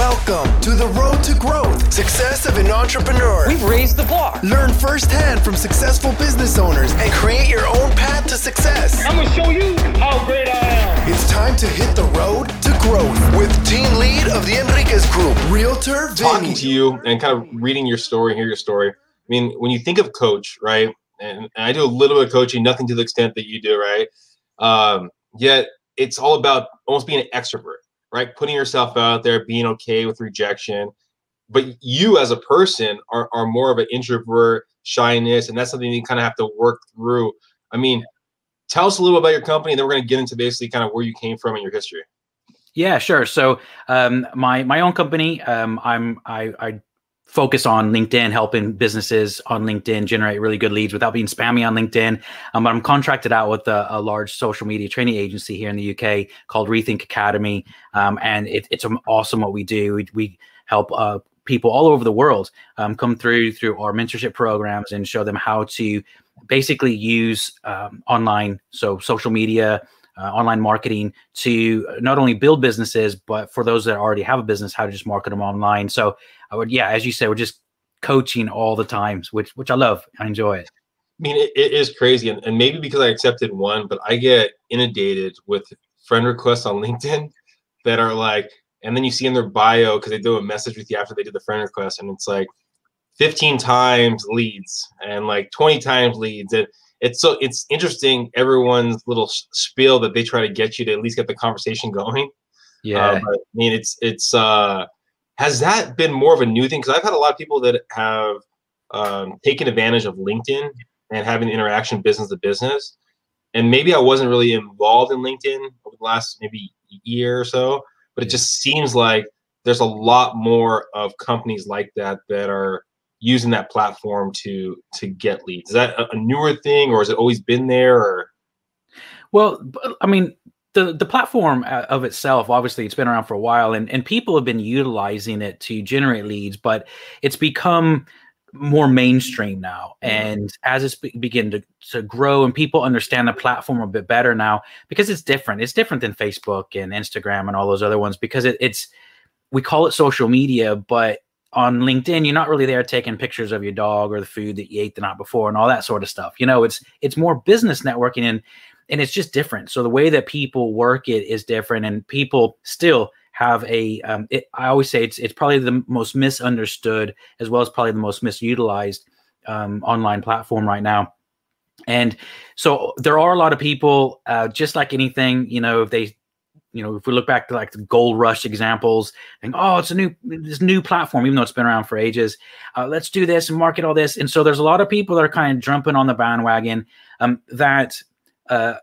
Welcome to the road to growth, success of an entrepreneur. We've raised the bar. Learn firsthand from successful business owners and create your own path to success. I'm gonna show you how great I am. It's time to hit the road to growth with team lead of the Enriquez Group, Realtor Vinny. talking to you and kind of reading your story, hear your story. I mean, when you think of coach, right? And, and I do a little bit of coaching, nothing to the extent that you do, right? Um, yet it's all about almost being an extrovert, right? Putting yourself out there, being okay with rejection. But you as a person are, are more of an introvert, shyness, and that's something you kind of have to work through. I mean, tell us a little about your company, and then we're going to get into basically kind of where you came from and your history. Yeah, sure. So um, my my own company, um, I'm I, I focus on LinkedIn, helping businesses on LinkedIn generate really good leads without being spammy on LinkedIn. Um, but I'm contracted out with a, a, large social media training agency here in the UK called Rethink Academy, um, and it, it's awesome what we do. We, we help uh, people all over the world um, come through through our mentorship programs and show them how to basically use um, online, so social media uh, online marketing to not only build businesses, but for those that already have a business, how to just market them online. So I would, yeah, as you say, we're just coaching all the times, which which I love. I enjoy it. I mean, it, it is crazy, and, and maybe because I accepted one, but I get inundated with friend requests on LinkedIn that are like, and then you see in their bio because they do a message with you after they did the friend request, and it's like 15 times leads and like 20 times leads, and it's so it's interesting everyone's little spiel that they try to get you to at least get the conversation going. Yeah, uh, I mean it's it's uh has that been more of a new thing? Because I've had a lot of people that have um, taken advantage of LinkedIn and having interaction business to business, and maybe I wasn't really involved in LinkedIn over the last maybe year or so, but it just seems like there's a lot more of companies like that that are using that platform to to get leads. Is that a, newer thing, or has it always been there? Or well, I mean, the the platform uh, of itself, obviously, it's been around for a while, and and people have been utilizing it to generate leads, but it's become more mainstream now and as it's be- begin to, to grow and people understand the platform a bit better now because it's different it's different than facebook and instagram and all those other ones because it, it's we call it social media but on LinkedIn, you're not really there taking pictures of your dog or the food that you ate the night before and all that sort of stuff. You know, it's it's more business networking and and it's just different. So the way that people work it is different, and people still have a. Um, it, I always say it's it's probably the most misunderstood as well as probably the most misutilized um, online platform right now. And so there are a lot of people, uh, just like anything, you know, if they you know, if we look back to like the gold rush examples, and oh, it's a new this new platform, even though it's been around for ages. Uh, let's do this and market all this. And so there's a lot of people that are kind of jumping on the bandwagon um, that uh,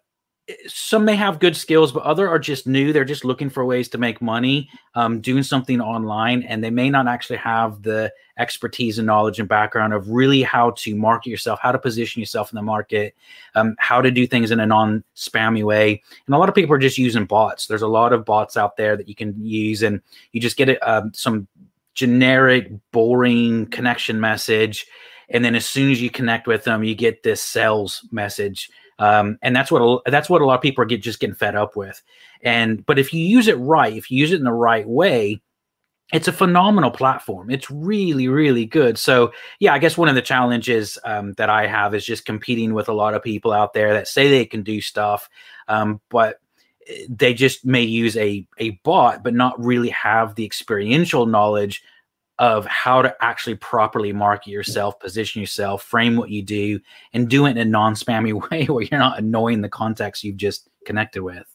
some may have good skills, but other are just new. They're just looking for ways to make money, um, doing something online, and they may not actually have the expertise and knowledge and background of really how to market yourself, how to position yourself in the market, um, how to do things in a non-spammy way. And a lot of people are just using bots. There's a lot of bots out there that you can use, and you just get um, some generic, boring connection message, and then as soon as you connect with them, you get this sales message um, and that's what a, that's what a lot of people are get, just getting fed up with. And but if you use it right, if you use it in the right way, it's a phenomenal platform. It's really, really good. So, yeah, I guess one of the challenges um, that I have is just competing with a lot of people out there that say they can do stuff, um, but eh, they just may use a a bot, but not really have the experiential knowledge of how to actually properly market yourself, position yourself, frame what you do, and do it in a non-spammy way where you're not annoying the contacts you've just connected with.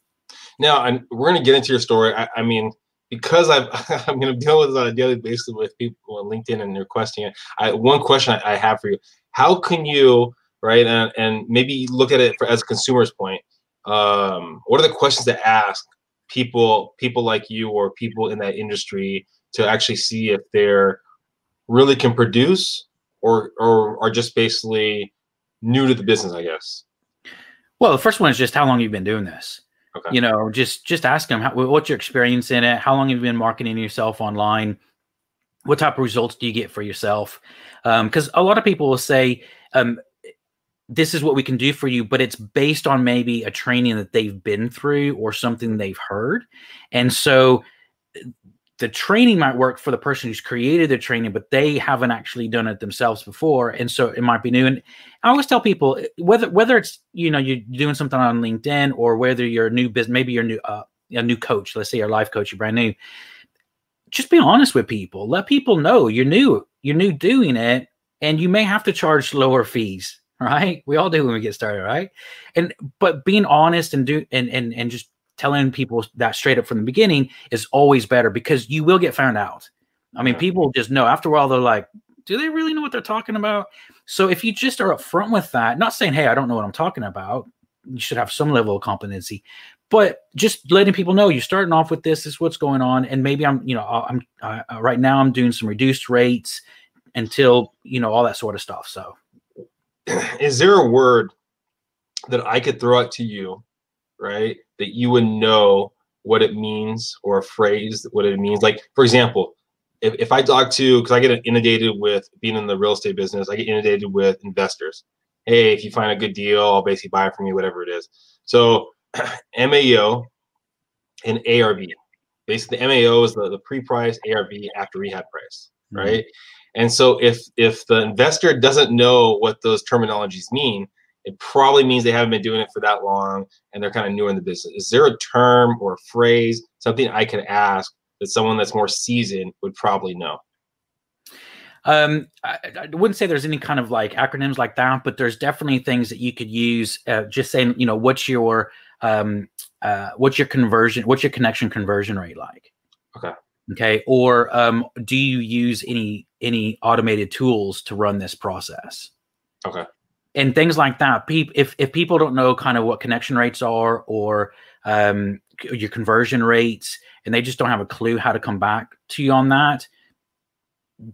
Now, we're going to get into your story. I, I mean, because I've I'm going to deal with on a daily basis with people on LinkedIn and requesting it. I, one question I, I have for you: How can you, right, and, and maybe look at it for, as a consumer's point? Um, what are the questions to ask people, people like you, or people in that industry? To actually see if they're really can produce or or are just basically new to the business, I guess. Well, the first one is just how long you've been doing this. Okay. You know, just just ask them how, what's your experience in it. How long have you been marketing yourself online? What type of results do you get for yourself? Because um, a lot of people will say, um, "This is what we can do for you," but it's based on maybe a training that they've been through or something they've heard, and so the training might work for the person who's created the training, but they haven't actually done it themselves before, and so it might be new. And I always tell people whether whether it's you know you're doing something on LinkedIn or whether you're a new business, maybe you're new uh, a new coach. Let's say you're a life coach, you're brand new. Just be honest with people. Let people know you're new. You're new doing it, and you may have to charge lower fees. Right? We all do when we get started, right? And but being honest and do and and and just telling people that straight up from the beginning is always better because you will get found out. I mean, people just know after a while, they're like, do they really know what they're talking about? So if you just are upfront with that, not saying, hey, I don't know what I'm talking about, you should have some level of competency, but just letting people know you're starting off with this, this is what's going on. And maybe I'm, you know, I'm uh, right now I'm doing some reduced rates until, you know, all that sort of stuff. So is there a word that I could throw out to you, right? that you would know what it means or a phrase what it means like for example if, if i talk to because i get inundated with being in the real estate business i get inundated with investors hey if you find a good deal i'll basically buy it from you whatever it is so mao and arv basically the mao is the, the pre-price arv after rehab price mm-hmm. right mm-hmm. and so if if the investor doesn't know what those terminologies mean it probably means they haven't been doing it for that long and they're kind of new in the business. Is there a term or a phrase, something I could ask that someone that's more seasoned would probably know? Um, I, I, wouldn't say there's any kind of like acronyms like that, but there's definitely things that you could use. Uh, just saying, you know, what's your um, uh, what's your conversion, what's your connection conversion rate like? Okay. Okay. Or um, do you use any any automated tools to run this process? Okay and things like that. People, if if people don't know kind of what connection rates are or um, your conversion rates, and they just don't have a clue how to come back to you on that,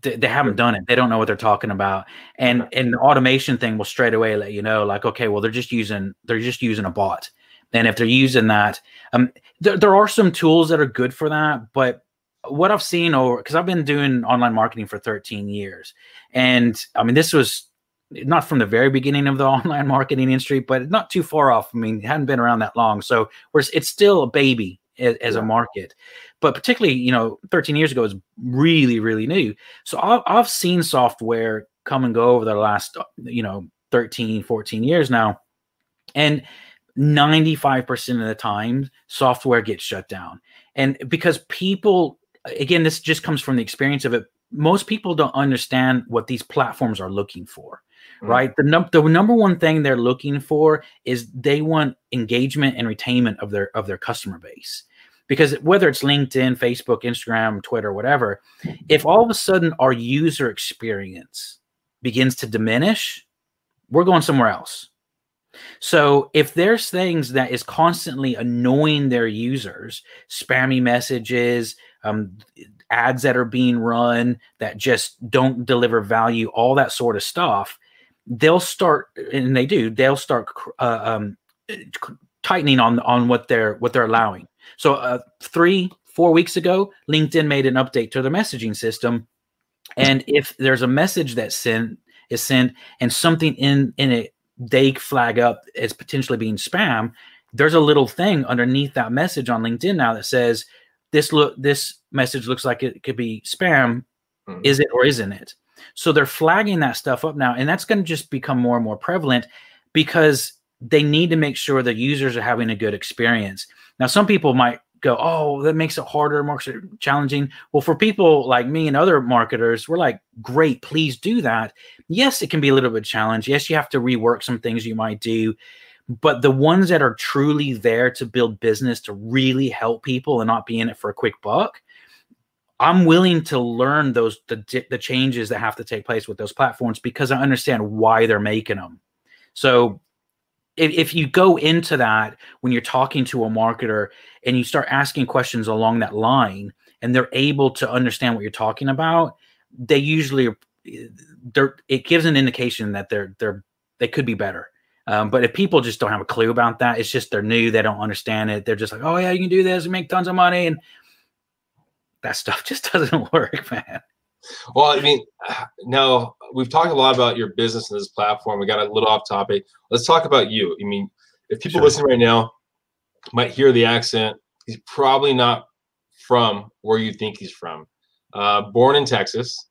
they, they haven't done it. They don't know what they're talking about. And and the automation thing will straight away let you know, like, okay, well, they're just using they're just using a bot. And if they're using that, um, there, there are some tools that are good for that, but what I've seen over because I've been doing online marketing for 13 years, and I mean, this was not from the very beginning of the online marketing industry, but not too far off. I mean, it hadn't been around that long, so it's still a baby as, as yeah. a market. But particularly, you know, 13 years ago is really, really new. So I've, I've seen software come and go over the last, uh, you know, 13, 14 years now, and 95% of the time, software gets shut down, and because people, again, this just comes from the experience of it. Most people don't understand what these platforms are looking for mm. right? The, num- the number one thing they're looking for is they want engagement and retainment of their of their customer base. Because whether it's LinkedIn, Facebook, Instagram, Twitter, whatever, if all of a sudden our user experience begins to diminish, we're going somewhere else. So if there's things that is constantly annoying their users, spammy messages, um, ads that are being run that just don't deliver value, all that sort of stuff, they'll start, and they do, they'll start uh, um, tightening on on what they're what they're allowing. So uh, three four weeks ago, LinkedIn made an update to their messaging system, and if there's a message that sent is sent and something in in it they flag up as potentially being spam, there's a little thing underneath that message on LinkedIn now that says this look this message looks like it could be spam. Mm-hmm. Is it or isn't it? So they're flagging that stuff up now, and that's going to just become more and more prevalent because they need to make sure the users are having a good experience. Now, some people might go, "Oh, that makes it harder, more challenging." Well, for people like me and other marketers, we're like, "Great, please do that." Yes, it can be a little bit challenging. Yes, you have to rework some things you might do, but the ones that are truly there to build business to really help people and not be in it for a quick buck, I'm willing to learn those the, the changes that have to take place with those platforms because I understand why they're making them. So if, if you go into that when you're talking to a marketer and you start asking questions along that line and they're able to understand what you're talking about, they usually they're it gives an indication that they're they're they could be better. Um, but if people just don't have a clue about that, it's just they're new, they don't understand it. They're just like, oh yeah, you can do this and make tons of money, and that stuff just doesn't work, man. Well, I mean, now we've talked a lot about your business and this platform. We got a little off topic. Let's talk about you. I mean, if people sure. listening right now might hear the accent, he's probably not from where you think he's from. Uh, born in Texas.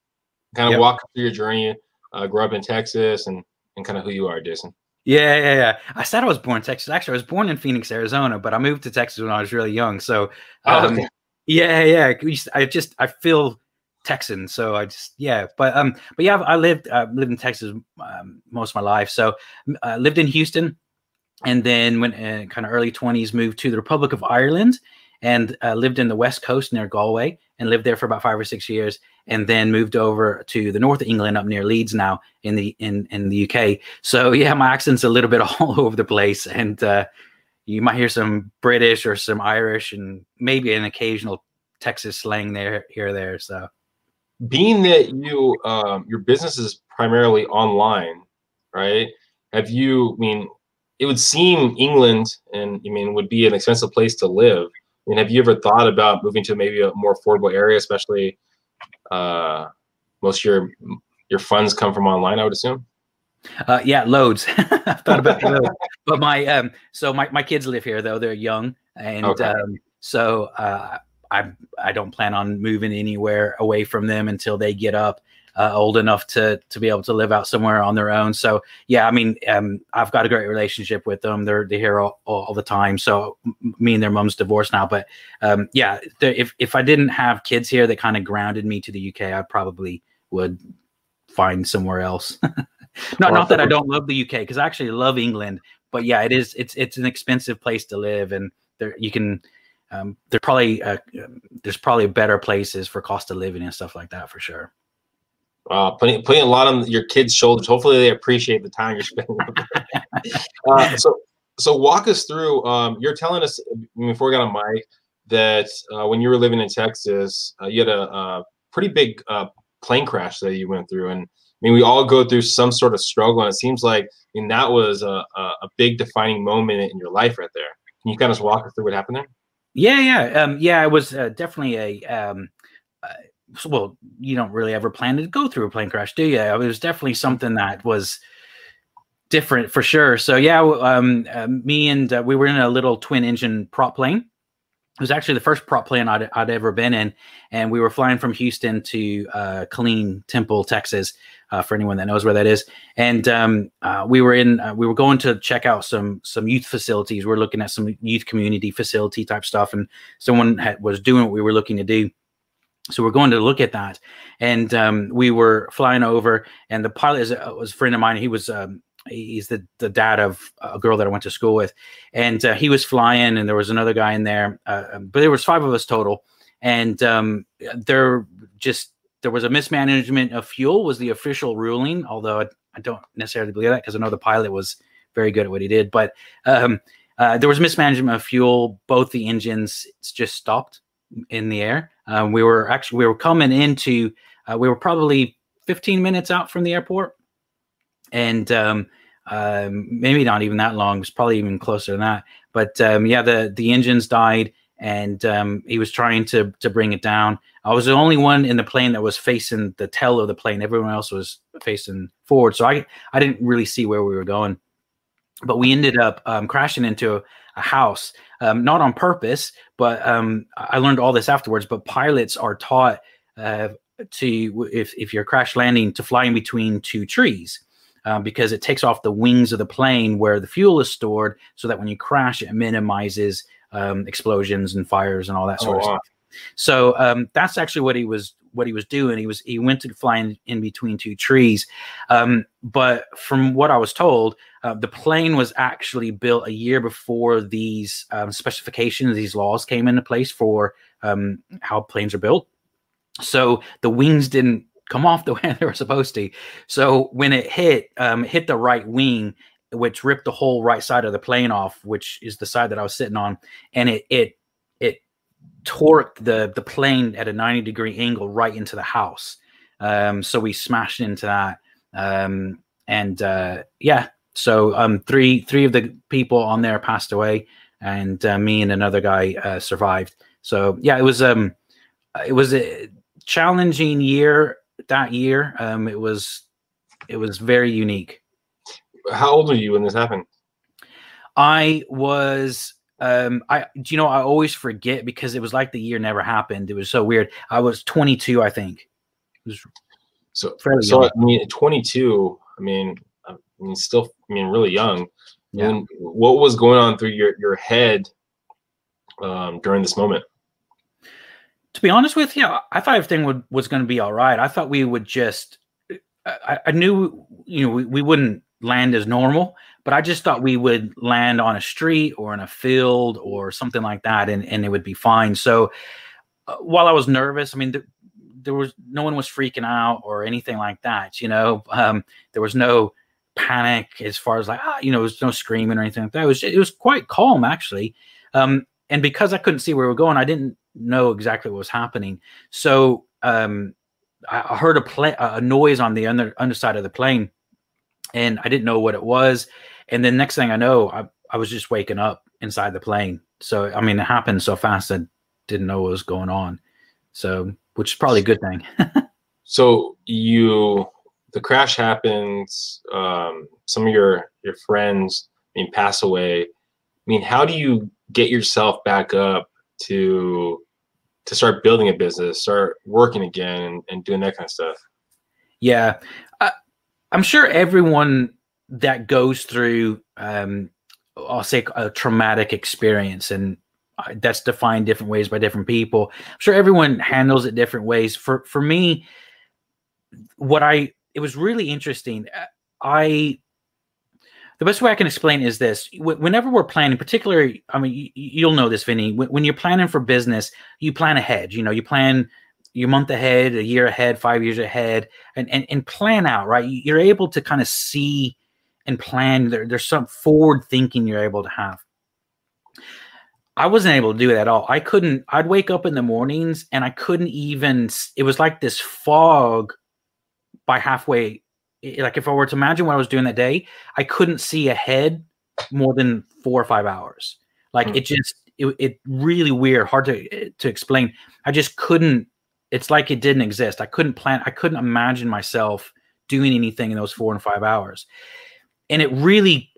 Kind of Yep. walk through your journey. Uh, grew up in Texas, and and kind of who you are, Jason. Yeah, yeah, yeah. I said I was born in Texas. Actually, I was born in Phoenix, Arizona, but I moved to Texas when I was really young. So, Oh, um, okay. Yeah, yeah. I just I feel Texan, so I just yeah. But um, but yeah, I lived uh, lived in Texas um, most of my life. So I lived in Houston, and then when uh, kind of early twenties moved to the Republic of Ireland, and uh, lived in the West Coast near Galway, and lived there for about five or six years, and then moved over to the north of England, up near Leeds now in the in in the UK. So yeah, my accent's a little bit all over the place, and uh, you might hear some British or some Irish, and maybe an occasional Texas slang there here or there. So being that you um, your business is primarily online, right? Have you? I mean, it would seem England and I mean would be an expensive place to live. I mean, have you ever thought about moving to maybe a more affordable area, especially uh, most of your your funds come from online? I would assume. Uh, yeah, loads. I've thought about loads. But my um, so my my kids live here though; they're young, and Okay. um, so uh, I I don't plan on moving anywhere away from them until they get up. Uh, old enough to to be able to live out somewhere on their own. So yeah, I mean, um, I've got a great relationship with them. They're they're here all, all, all the time. So m- me and their mom's divorced now, but um, yeah, if if I didn't have kids here that kind of grounded me to the UK, I probably would find somewhere else. not not that I don't love the UK because I actually love England, but yeah, it is it's it's an expensive place to live, and there you can. Um, there probably uh, there's probably better places for cost of living and stuff like that for sure. Uh, putting putting a lot on your kids' shoulders. Hopefully, they appreciate the time you're spending. uh, so, so walk us through. Um, you're telling us before we got on mic that uh, when you were living in Texas, uh, you had a, a pretty big uh, plane crash that you went through, and mean, we all go through some sort of struggle, and it seems like I mean that was a, a, a big defining moment in your life right there. Can you kind of walk us through what happened there? Yeah, yeah, um, yeah. It was uh, definitely a um, uh, well. You don't really ever plan to go through a plane crash, do you? It was definitely something that was different for sure. So yeah, um, uh, me and uh, we were in a little twin engine prop plane. It was actually the first prop plane I'd, I'd ever been in, and we were flying from Houston to uh, Killeen Temple, Texas. Uh, for anyone that knows where that is, and um, uh, we were in, uh, we were going to check out some some youth facilities. We are looking at some youth community facility type stuff, and someone had, was doing what we were looking to do. So we're going to look at that, and um, we were flying over, and the pilot is, was a friend of mine. He was um, he's the the dad of a girl that I went to school with, and uh, he was flying, and there was another guy in there, uh, but there was five of us total, and um, there just there was a mismanagement of fuel was the official ruling, although I, I don't necessarily believe that because I know the pilot was very good at what he did, but um, uh, there was mismanagement of fuel. Both the engines just stopped in the air. Um, we were actually we were coming into uh, we were probably 15 minutes out from the airport, and um, um, maybe not even that long. It was probably even closer than that. But um, yeah, the the engines died, and um, he was trying to to bring it down. I was the only one in the plane that was facing the tail of the plane. Everyone else was facing forward, so I I didn't really see where we were going. But we ended up um, crashing into a, a house, um, not on purpose, but um, I learned all this afterwards. But pilots are taught uh, to if if you're crash landing to fly in between two trees. Uh, because it takes off the wings of the plane where the fuel is stored, so that when you crash, it minimizes um, explosions and fires and all that sort Oh, of wow. stuff. So um, that's actually what he was what he was doing. He was he went to fly in, in between two trees, um, but from what I was told, uh, the plane was actually built a year before these um, specifications, these laws came into place for um, how planes are built. So the wings didn't come off the way they were supposed to. So when it hit, um, it hit the right wing, which ripped the whole right side of the plane off, which is the side that I was sitting on, and it it it torqued the the plane at a 90 degree angle right into the house. Um, so we smashed into that. Um, and uh, yeah, so um, three three of the people on there passed away, and uh, me and another guy uh, survived. So yeah, it was um it was a challenging year that year. Um, it was it was very unique. How old were you when this happened? I was um, I do you know I always forget because it was like the year never happened. It was so weird. I was 22, I think. It was so so young. I mean 22. I mean, I mean, still, I mean, really young. Yeah. And what was going on through your your head um, during this moment? To be honest with you, I thought everything would, was going to be all right. I thought we would just. I, I knew, you know, we, we wouldn't land as normal, but I just thought we would land on a street or in a field or something like that, and, and it would be fine. So uh, while I was nervous, I mean, th- there was no one was freaking out or anything like that. You know, um, there was no panic as far as like ah, you know, there was no screaming or anything like that. It was it was quite calm actually. Um, and because I couldn't see where we were going, I didn't know exactly what was happening. So um, I heard a play, a noise on the under, underside of the plane, and I didn't know what it was. And then next thing I know, I, I was just waking up inside the plane. So I mean, it happened so fast I didn't know what was going on. So, which is probably a good thing. so you, the crash happens. Um, some of your your friends, I mean, pass away. I mean, how do you get yourself back up to to start building a business, start working again, and, and doing that kind of stuff? Yeah, I, I'm sure everyone that goes through, um, I'll say, a traumatic experience, and that's defined different ways by different people. I'm sure everyone handles it different ways. For for me, what I it was really interesting. I the best way I can explain is this: whenever we're planning, particularly, I mean, you'll know this, Vinny. When you're planning for business, you plan ahead. You know, you plan your month ahead, a year ahead, five years ahead, and and, and plan out. Right, you're able to kind of see and plan. There, there's some forward thinking you're able to have. I wasn't able to do it at all. I couldn't. I'd wake up in the mornings and I couldn't even. It was like this fog by halfway like if I were to imagine what I was doing that day, I couldn't see ahead more than four or five hours. Like mm. it just it, it really weird, hard to to explain. I just couldn't. It's like it didn't exist. I couldn't plan. I couldn't imagine myself doing anything in those four and five hours, and it really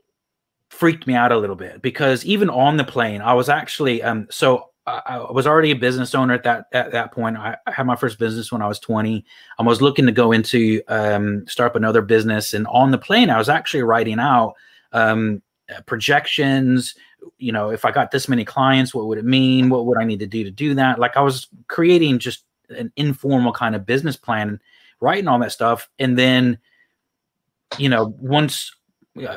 freaked me out a little bit because even on the plane, I was actually um so I was already a business owner at that at that point. I, I, had my first business when I was 20. I was looking to go into um, start up another business, and on the plane, I was actually writing out um, projections. You know, if I got this many clients, what would it mean? What would I need to do to do that? Like I was creating just an informal kind of business plan, writing all that stuff, and then, you know, once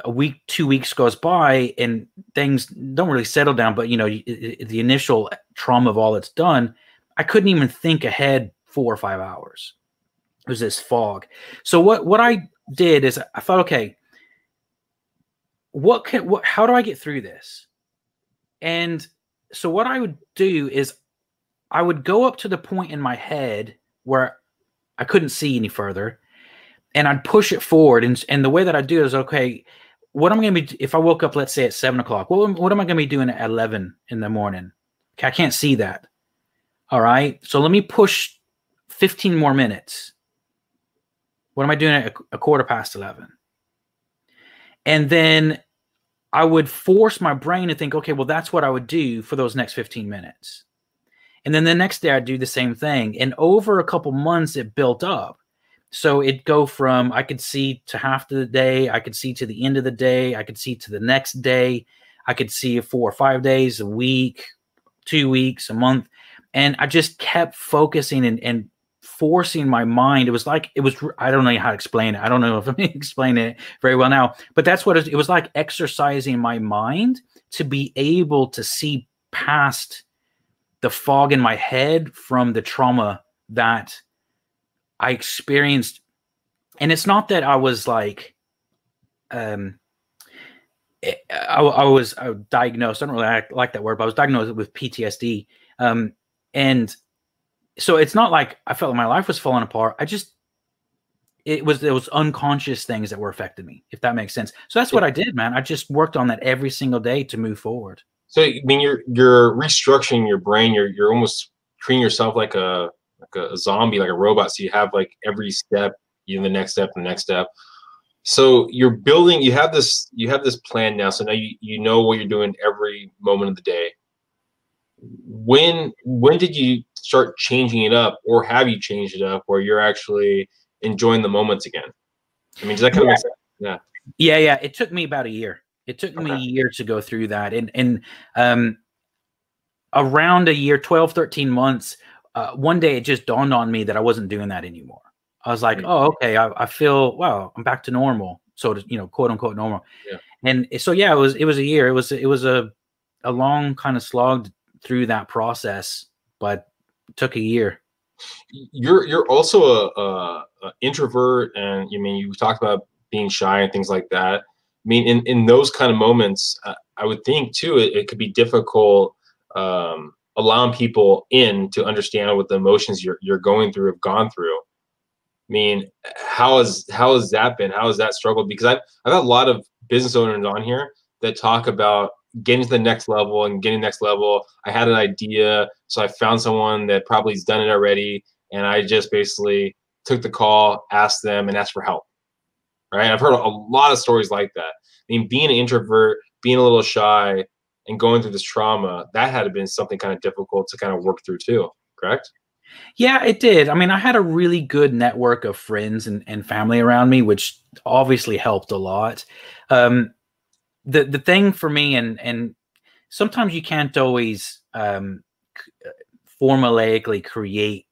a week, two weeks goes by, and things don't really settle down. But you know, the initial trauma of all that's done, I couldn't even think ahead four or five hours. It was this fog. So what what I did is I thought, okay, what can what how do I get through this? And so what I would do is I would go up to the point in my head where I couldn't see any further and I'd push it forward. And, and the way that I do is okay, what am I going to be, if I woke up, let's say at seven o'clock, what, what am I going to be doing at 11 in the morning? Okay, I can't see that. All right. So let me push 15 more minutes. What am I doing at a, quarter past 11? And then I would force my brain to think, okay, well, that's what I would do for those next 15 minutes. And then the next day I'd do the same thing. And over a couple months, it built up so it go from I could see to half of the day, I could see to the end of the day, I could see to the next day, I could see four or five days, a week, two weeks, a month, and I just kept focusing and, and forcing my mind. It was like it was I don't know how to explain it. I don't know if I'm explaining it very well now, but that's what it, it was like exercising my mind to be able to see past the fog in my head from the trauma that I experienced, and it's not that I was like, um, I, I was I was diagnosed. I don't really like that word, but I was diagnosed with PTSD. Um, and so it's not like I felt like my life was falling apart. I just it was it was unconscious things that were affecting me, if that makes sense. So that's what I did, man. I just worked on that every single day to move forward. So I mean, you're you're restructuring your brain. You're you're almost treating yourself like a like a, a zombie, like a robot. So you have like every step, you know, the next step, the next step. So you're building you have this you have this plan now. So now you, you know what you're doing every moment of the day. When when did you start changing it up or have you changed it up where you're actually enjoying the moments again? I mean does that kind yeah. of make sense? Yeah. Yeah yeah. It took me about a year. It took okay. me a year to go through that. And and um around a year 12 13 months uh, one day it just dawned on me that i wasn't doing that anymore I was like, oh, okay, I, I feel wow, I'm back to normal, so to you know, quote unquote normal. Yeah. And so yeah, it was it was a year. It was it was a a long kind of slog through that process, but took a year. You're you're also a, a, a introvert, and you I mean you talked about being shy and things like that. I mean, in in those kind of moments, uh, I would think too, it, it could be difficult. Um, allowing people in to understand what the emotions you're you're going through have gone through I mean, how has how has that been? How has that struggled? Because I've I've had a lot of business owners on here that talk about getting to the next level and getting next level. I had an idea, so I found someone that probably has done it already, and I just basically took the call, asked them, and asked for help. Right? I've heard a lot of stories like that. I mean, being an introvert, being a little shy, and going through this trauma, that had to been something kind of difficult to kind of work through too. Correct? Yeah, it did. I mean, I had a really good network of friends and, and family around me, which obviously helped a lot. Um, the the thing for me, and and sometimes you can't always um, formulaically create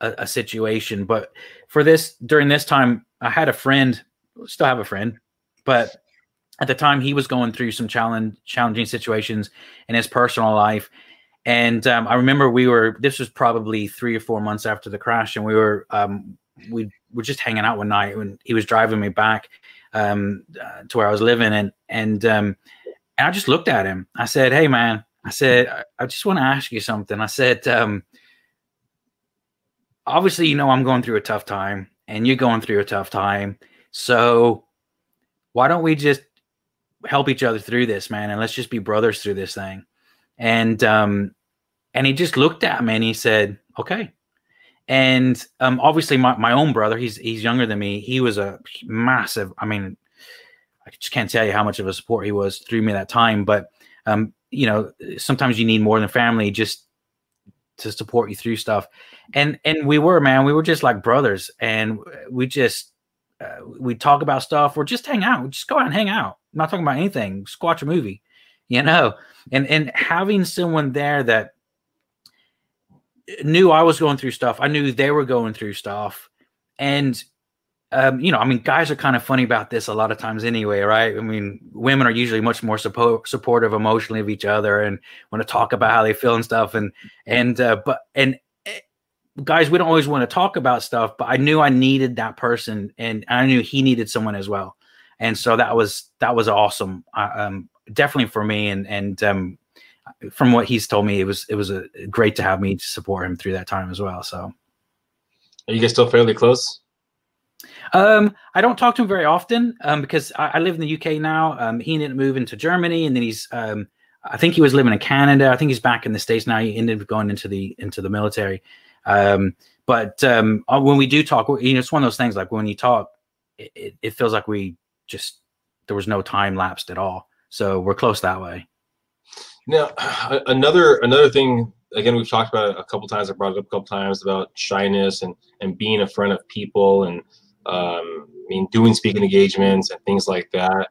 a, a situation, but for this during this time, I had a friend, still have a friend, but at the time he was going through some challenge challenging situations in his personal life and um, I remember we were. This was probably three or four months after the crash, and we were um, we were just hanging out one night when he was driving me back um, uh, to where I was living, and and um, and I just looked at him. I said, "Hey, man," I said, "I, I just want to ask you something." I said, um, "Obviously, you know I'm going through a tough time, and you're going through a tough time. So why don't we just help each other through this, man, and let's just be brothers through this thing?" And um, and he just looked at me and he said, "Okay." And um, obviously, my, my own brother, he's he's younger than me. He was a massive. I mean, I just can't tell you how much of a support he was through me that time. But um, you know, sometimes you need more than family just to support you through stuff. And and we were man, we were just like brothers, and we just uh, we talk about stuff or just hang out. Just go out and hang out. I'm not talking about anything. Just watch a movie you know and and having someone there that knew i was going through stuff i knew they were going through stuff and um, you know, I mean, guys are kind of funny about this a lot of times anyway, right? I mean, women are usually much more support, supportive emotionally of each other and want to talk about how they feel and stuff. And, and, uh, but, and eh, guys, we don't always want to talk about stuff, but I knew I needed that person and I knew he needed someone as well. And so that was, that was awesome. I, um, definitely for me and and um, from what he's told me, it was it was a great to have me to support him through that time as well. So, are you guys still fairly close? Um, I don't talk to him very often um, because I, I, live in the UK now. Um, he ended up moving to Germany, and then he's um, I think he was living in Canada. I think he's back in the states now. He ended up going into the into the military. Um, but um, uh, when we do talk, you know, it's one of those things like when you talk, it, it, it feels like we just there was no time lapsed at all. So we're close that way. Now, another another thing. Again, we've talked about a couple times. I brought it up a couple times about shyness and and being in front of people and um, I mean doing speaking engagements and things like that.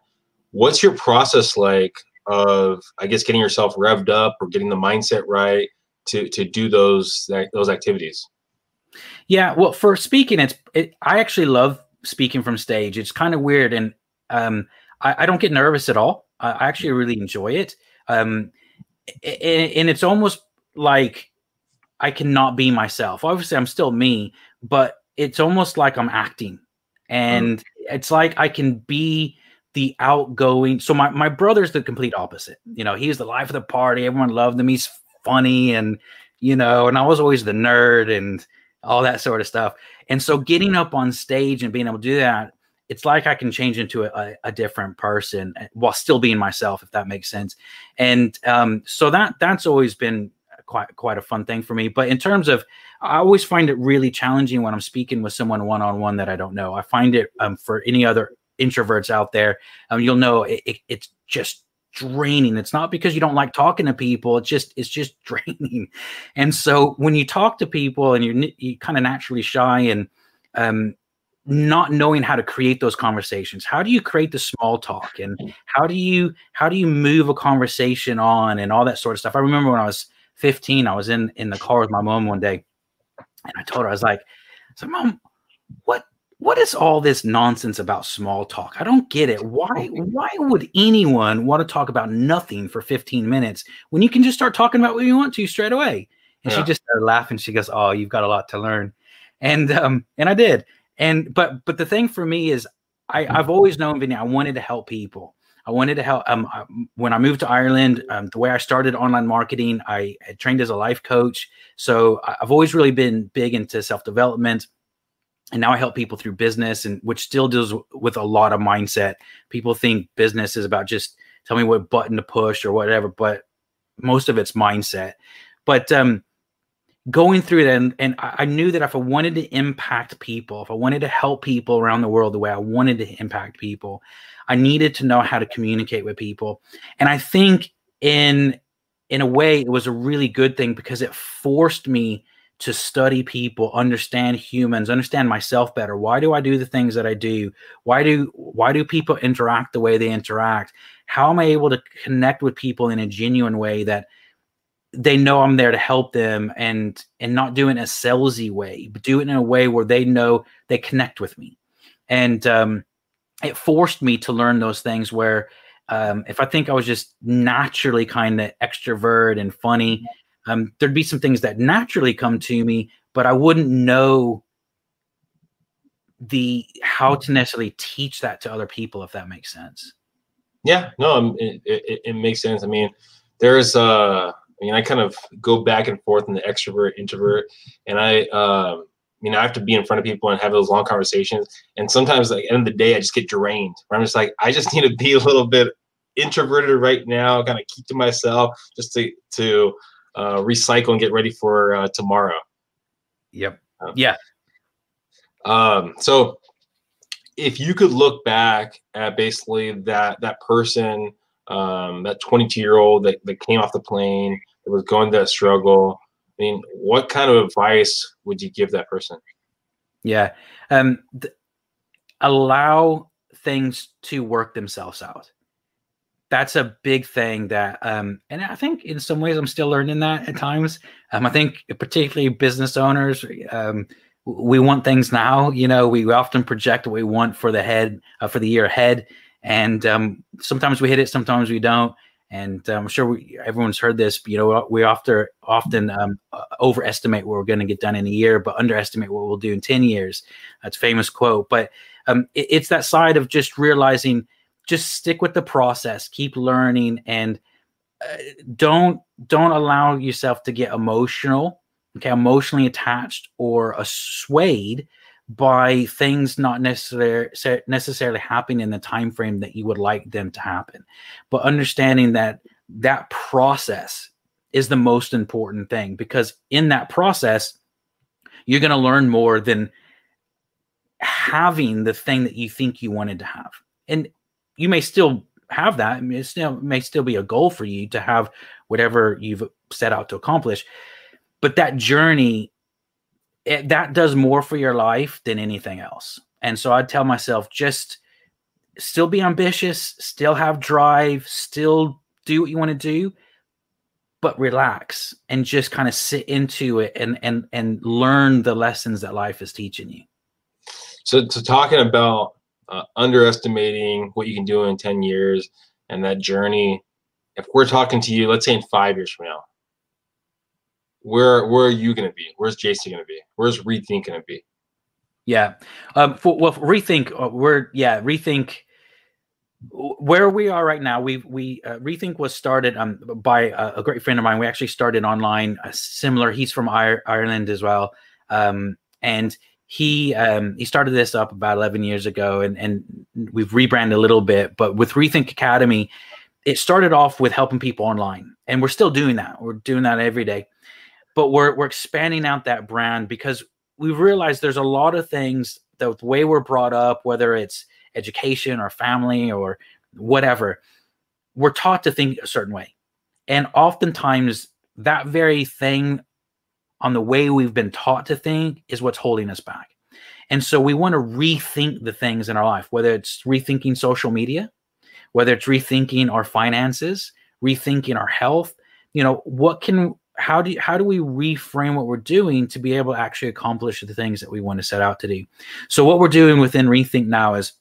What's your process like of I guess getting yourself revved up or getting the mindset right to to do those those activities? Yeah, well, for speaking, it's it, I actually love speaking from stage. It's kind of weird, and um, I, I, don't get nervous at all. I actually really enjoy it. Um, and, it's almost like I cannot be myself. Obviously, I'm still me, but it's almost like I'm acting, and mm. it's like I can be the outgoing. So my my brother's the complete opposite. You know, he's the life of the party. Everyone loved him. He's funny, and you know, and I was always the nerd and all that sort of stuff. And so getting up on stage and being able to do that it's like I can change into a, a, different person eh, while still being myself, if that makes sense. And um, so that that's always been quite quite a fun thing for me. But in terms of, I always find it really challenging when I'm speaking with someone one on one that I don't know. I find it um, for any other introverts out there, um, you'll know it, it, it's just draining. It's not because you don't like talking to people. It's just it's just draining. And so when you talk to people and you're you kind of naturally shy and um, not knowing how to create those conversations. How do you create the small talk? And how do you how do you move a conversation on and all that sort of stuff? I remember when i was 15 i was in in the car with my mom one day and i told her i was like so mom what what is all this nonsense about small talk? I don't get it. Why why would anyone want to talk about nothing for 15 minutes when you can just start talking about what you want to straight away? And yeah. she just started laughing. She goes oh you've got a lot to learn. And um and i did and but but the thing for me is I, I've always known Vinny, I wanted to help people. I wanted to help. Um, when I moved to Ireland, um, the way I started online marketing, I trained as a life coach. So I've always really been big into self development, and now I help people through business, and which still deals with a lot of mindset. People think business is about just tell me what button to push or whatever, but most of it's mindset. But um, going through it and, and I knew that if I wanted to impact people, if I wanted to help people around the world the way I wanted to impact people, I needed to know how to communicate with people. And I think in in a way it was a really good thing because it forced me to study people, understand humans, understand myself better. Why do I do the things that I do? Why do why do people interact the way they interact? How am I able to connect with people in a genuine way that they know I'm there to help them and and not do it in a salesy way, but do it in a way where they know they connect with me. And um, it forced me to learn those things where um, if I think I was just naturally kind of extrovert and funny, um, there'd be some things that naturally come to me, but I wouldn't know the how to necessarily teach that to other people if that makes sense. Yeah, no, um, it, it, it makes sense. I mean, there's uh I mean, I kind of go back and forth in the extrovert, introvert, and I, um, you know, I have to be in front of people and have those long conversations. And sometimes, like, at the end of the day, I just get drained. Where I'm just like, I just need to be a little bit introverted right now, kind of keep to myself, just to to uh, recycle and get ready for uh, tomorrow. Yep. Um, yeah. Um. So, if you could look back at basically that that person, um, that 22 year old that, that came off the plane that was going that struggle. I mean, what kind of advice would you give that person? Yeah. Um, th- allow things to work themselves out. That's a big thing that, um, and I think in some ways I'm still learning that at times. Um, I think particularly business owners, um, we want things now. You know, we often project what we want for the head, uh, for the year ahead, and um, sometimes we hit it, sometimes we don't and um, I'm sure we, everyone's heard this. You know, we often often um, uh, overestimate what we're going to get done in a year, but underestimate what we'll do in ten years. That's famous quote. But um, it, it's that side of just realizing, just stick with the process, keep learning, and uh, don't don't allow yourself to get emotional, okay, emotionally attached or swayed by things not necessarily necessarily happening in the time frame that you would like them to happen. But understanding that that process is the most important thing because in that process you're going to learn more than having the thing that you think you wanted to have. And you may still have that I mean, it still may still be a goal for you to have whatever you've set out to accomplish but that journey it, that does more for your life than anything else. And so I'd tell myself just still be ambitious, still have drive, still do what you want to do, but relax and just kind of sit into it and and and learn the lessons that life is teaching you. So, so talking about uh, underestimating what you can do in 10 years and that journey, if we're talking to you, let's say in five years from now, where where are you going to be? Where's Jason going to be? Where's Rethink going to be? Yeah. Um. For, well, rethink. Uh, we're yeah. Rethink. Where we are right now, we we uh, rethink was started um by a, a, great friend of mine. We actually started online. Uh, similar. He's from Ireland as well. Um. And he um he started this up about 11 years ago, and and we've rebranded a little bit. But with Rethink Academy, it started off with helping people online, and we're still doing that. We're doing that every day but we're we're expanding out that brand because we've realized there's a lot of things that the way we're brought up, whether it's education or family or whatever, we're taught to think a certain way. And oftentimes, that very thing on the way we've been taught to think is what's holding us back. And so we want to rethink the things in our life, whether it's rethinking social media, whether it's rethinking our finances, rethinking our health. You know, what can how do you, how do we reframe what we're doing to be able to actually accomplish the things that we want to set out to do? So what we're doing within Rethink now is,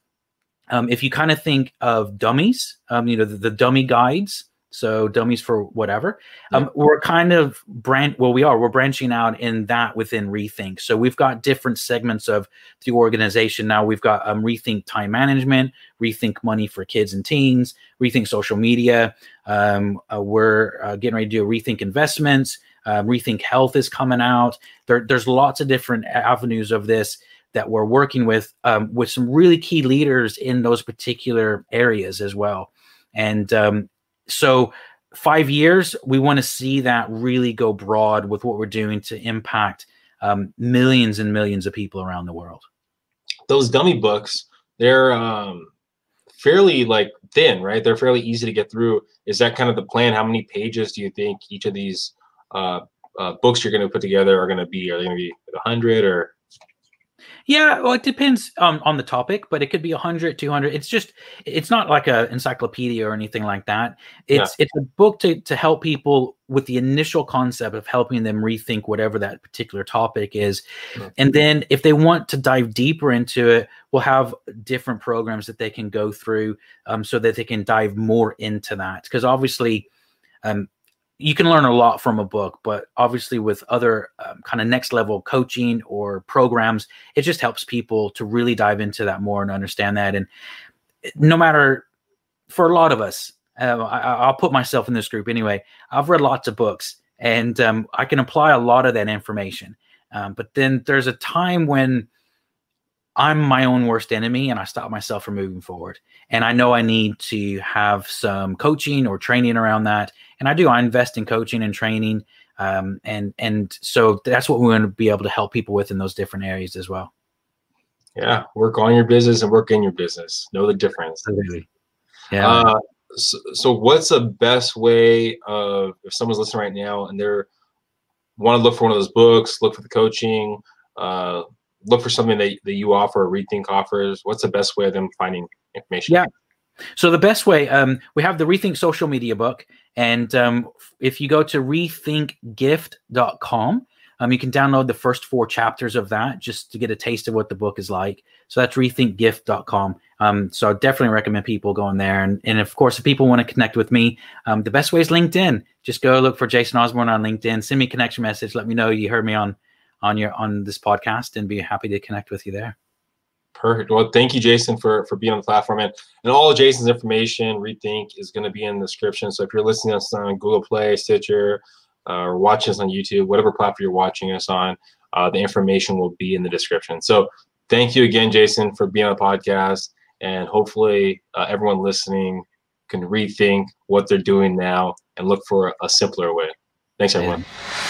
um, if you kind of think of dummies, um, you know, the, the dummy guides, so dummies for whatever. Um, yeah. we're kind of brand well we are. We're branching out in that within rethink. So we've got different segments of the organization. Now we've got um, rethink time management rethink money for kids and teens rethink social media. Um, uh, we're uh, getting ready to do rethink investments. Um, rethink health is coming out. There, there's lots of different avenues of this that we're working with um, with some really key leaders in those particular areas as well. And um, so five years, we want to see that really go broad with what we're doing to impact um, millions and millions of people around the world. Those dummy books, they're um, fairly like thin, right? They're fairly easy to get through. Is that kind of the plan? How many pages do you think each of these uh, uh, books you're going to put together are going to be? Are they going to be 100 or yeah, well, it depends um, on the topic, but it could be 100, 200. It's just, it's not like a encyclopedia or anything like that. It's yeah. it's a book to, to help people with the initial concept of helping them rethink whatever that particular topic is. And then if they want to dive deeper into it, we'll have different programs that they can go through um, so that they can dive more into that. Because obviously, um, you can learn a lot from a book, but obviously with other um, kind of next level coaching or programs, it just helps people to really dive into that more and understand that. And no matter for a lot of us, uh, I, will put myself in this group anyway. I've read lots of books and um, I can apply a lot of that information. Um, but then there's a time when I'm my own worst enemy and I stop myself from moving forward. And I know I need to have some coaching or training around that. And I do, I invest in coaching and training. Um, and and so that's what we want to be able to help people with in those different areas as well. Yeah, work on your business and work in your business. Know the difference. Absolutely. Yeah. Uh, so, so, what's the best way of if someone's listening right now and they're want to look for one of those books, look for the coaching, uh, look for something that, that you offer or rethink offers. What's the best way of them finding information? Yeah. So the best way um, we have the rethink social media book and um, if you go to rethinkgift.com um, you can download the first four chapters of that just to get a taste of what the book is like. So that's rethinkgift.com um, so I definitely recommend people going there and, and of course if people want to connect with me um, the best way is linkedin. Just go look for jason osborne on linkedin send me a connection message let me know you heard me on on your on this podcast and be happy to connect with you there. Perfect. Well, thank you, Jason, for for being on the platform, and and all of Jason's information, Rethink, is going to be in the description. So if you're listening to us on Google Play, Stitcher, uh, or watching us on YouTube, whatever platform you're watching us on, uh, the information will be in the description. So thank you again, Jason, for being on the podcast, and hopefully uh, everyone listening can rethink what they're doing now and look for a simpler way. Thanks, everyone. Yeah.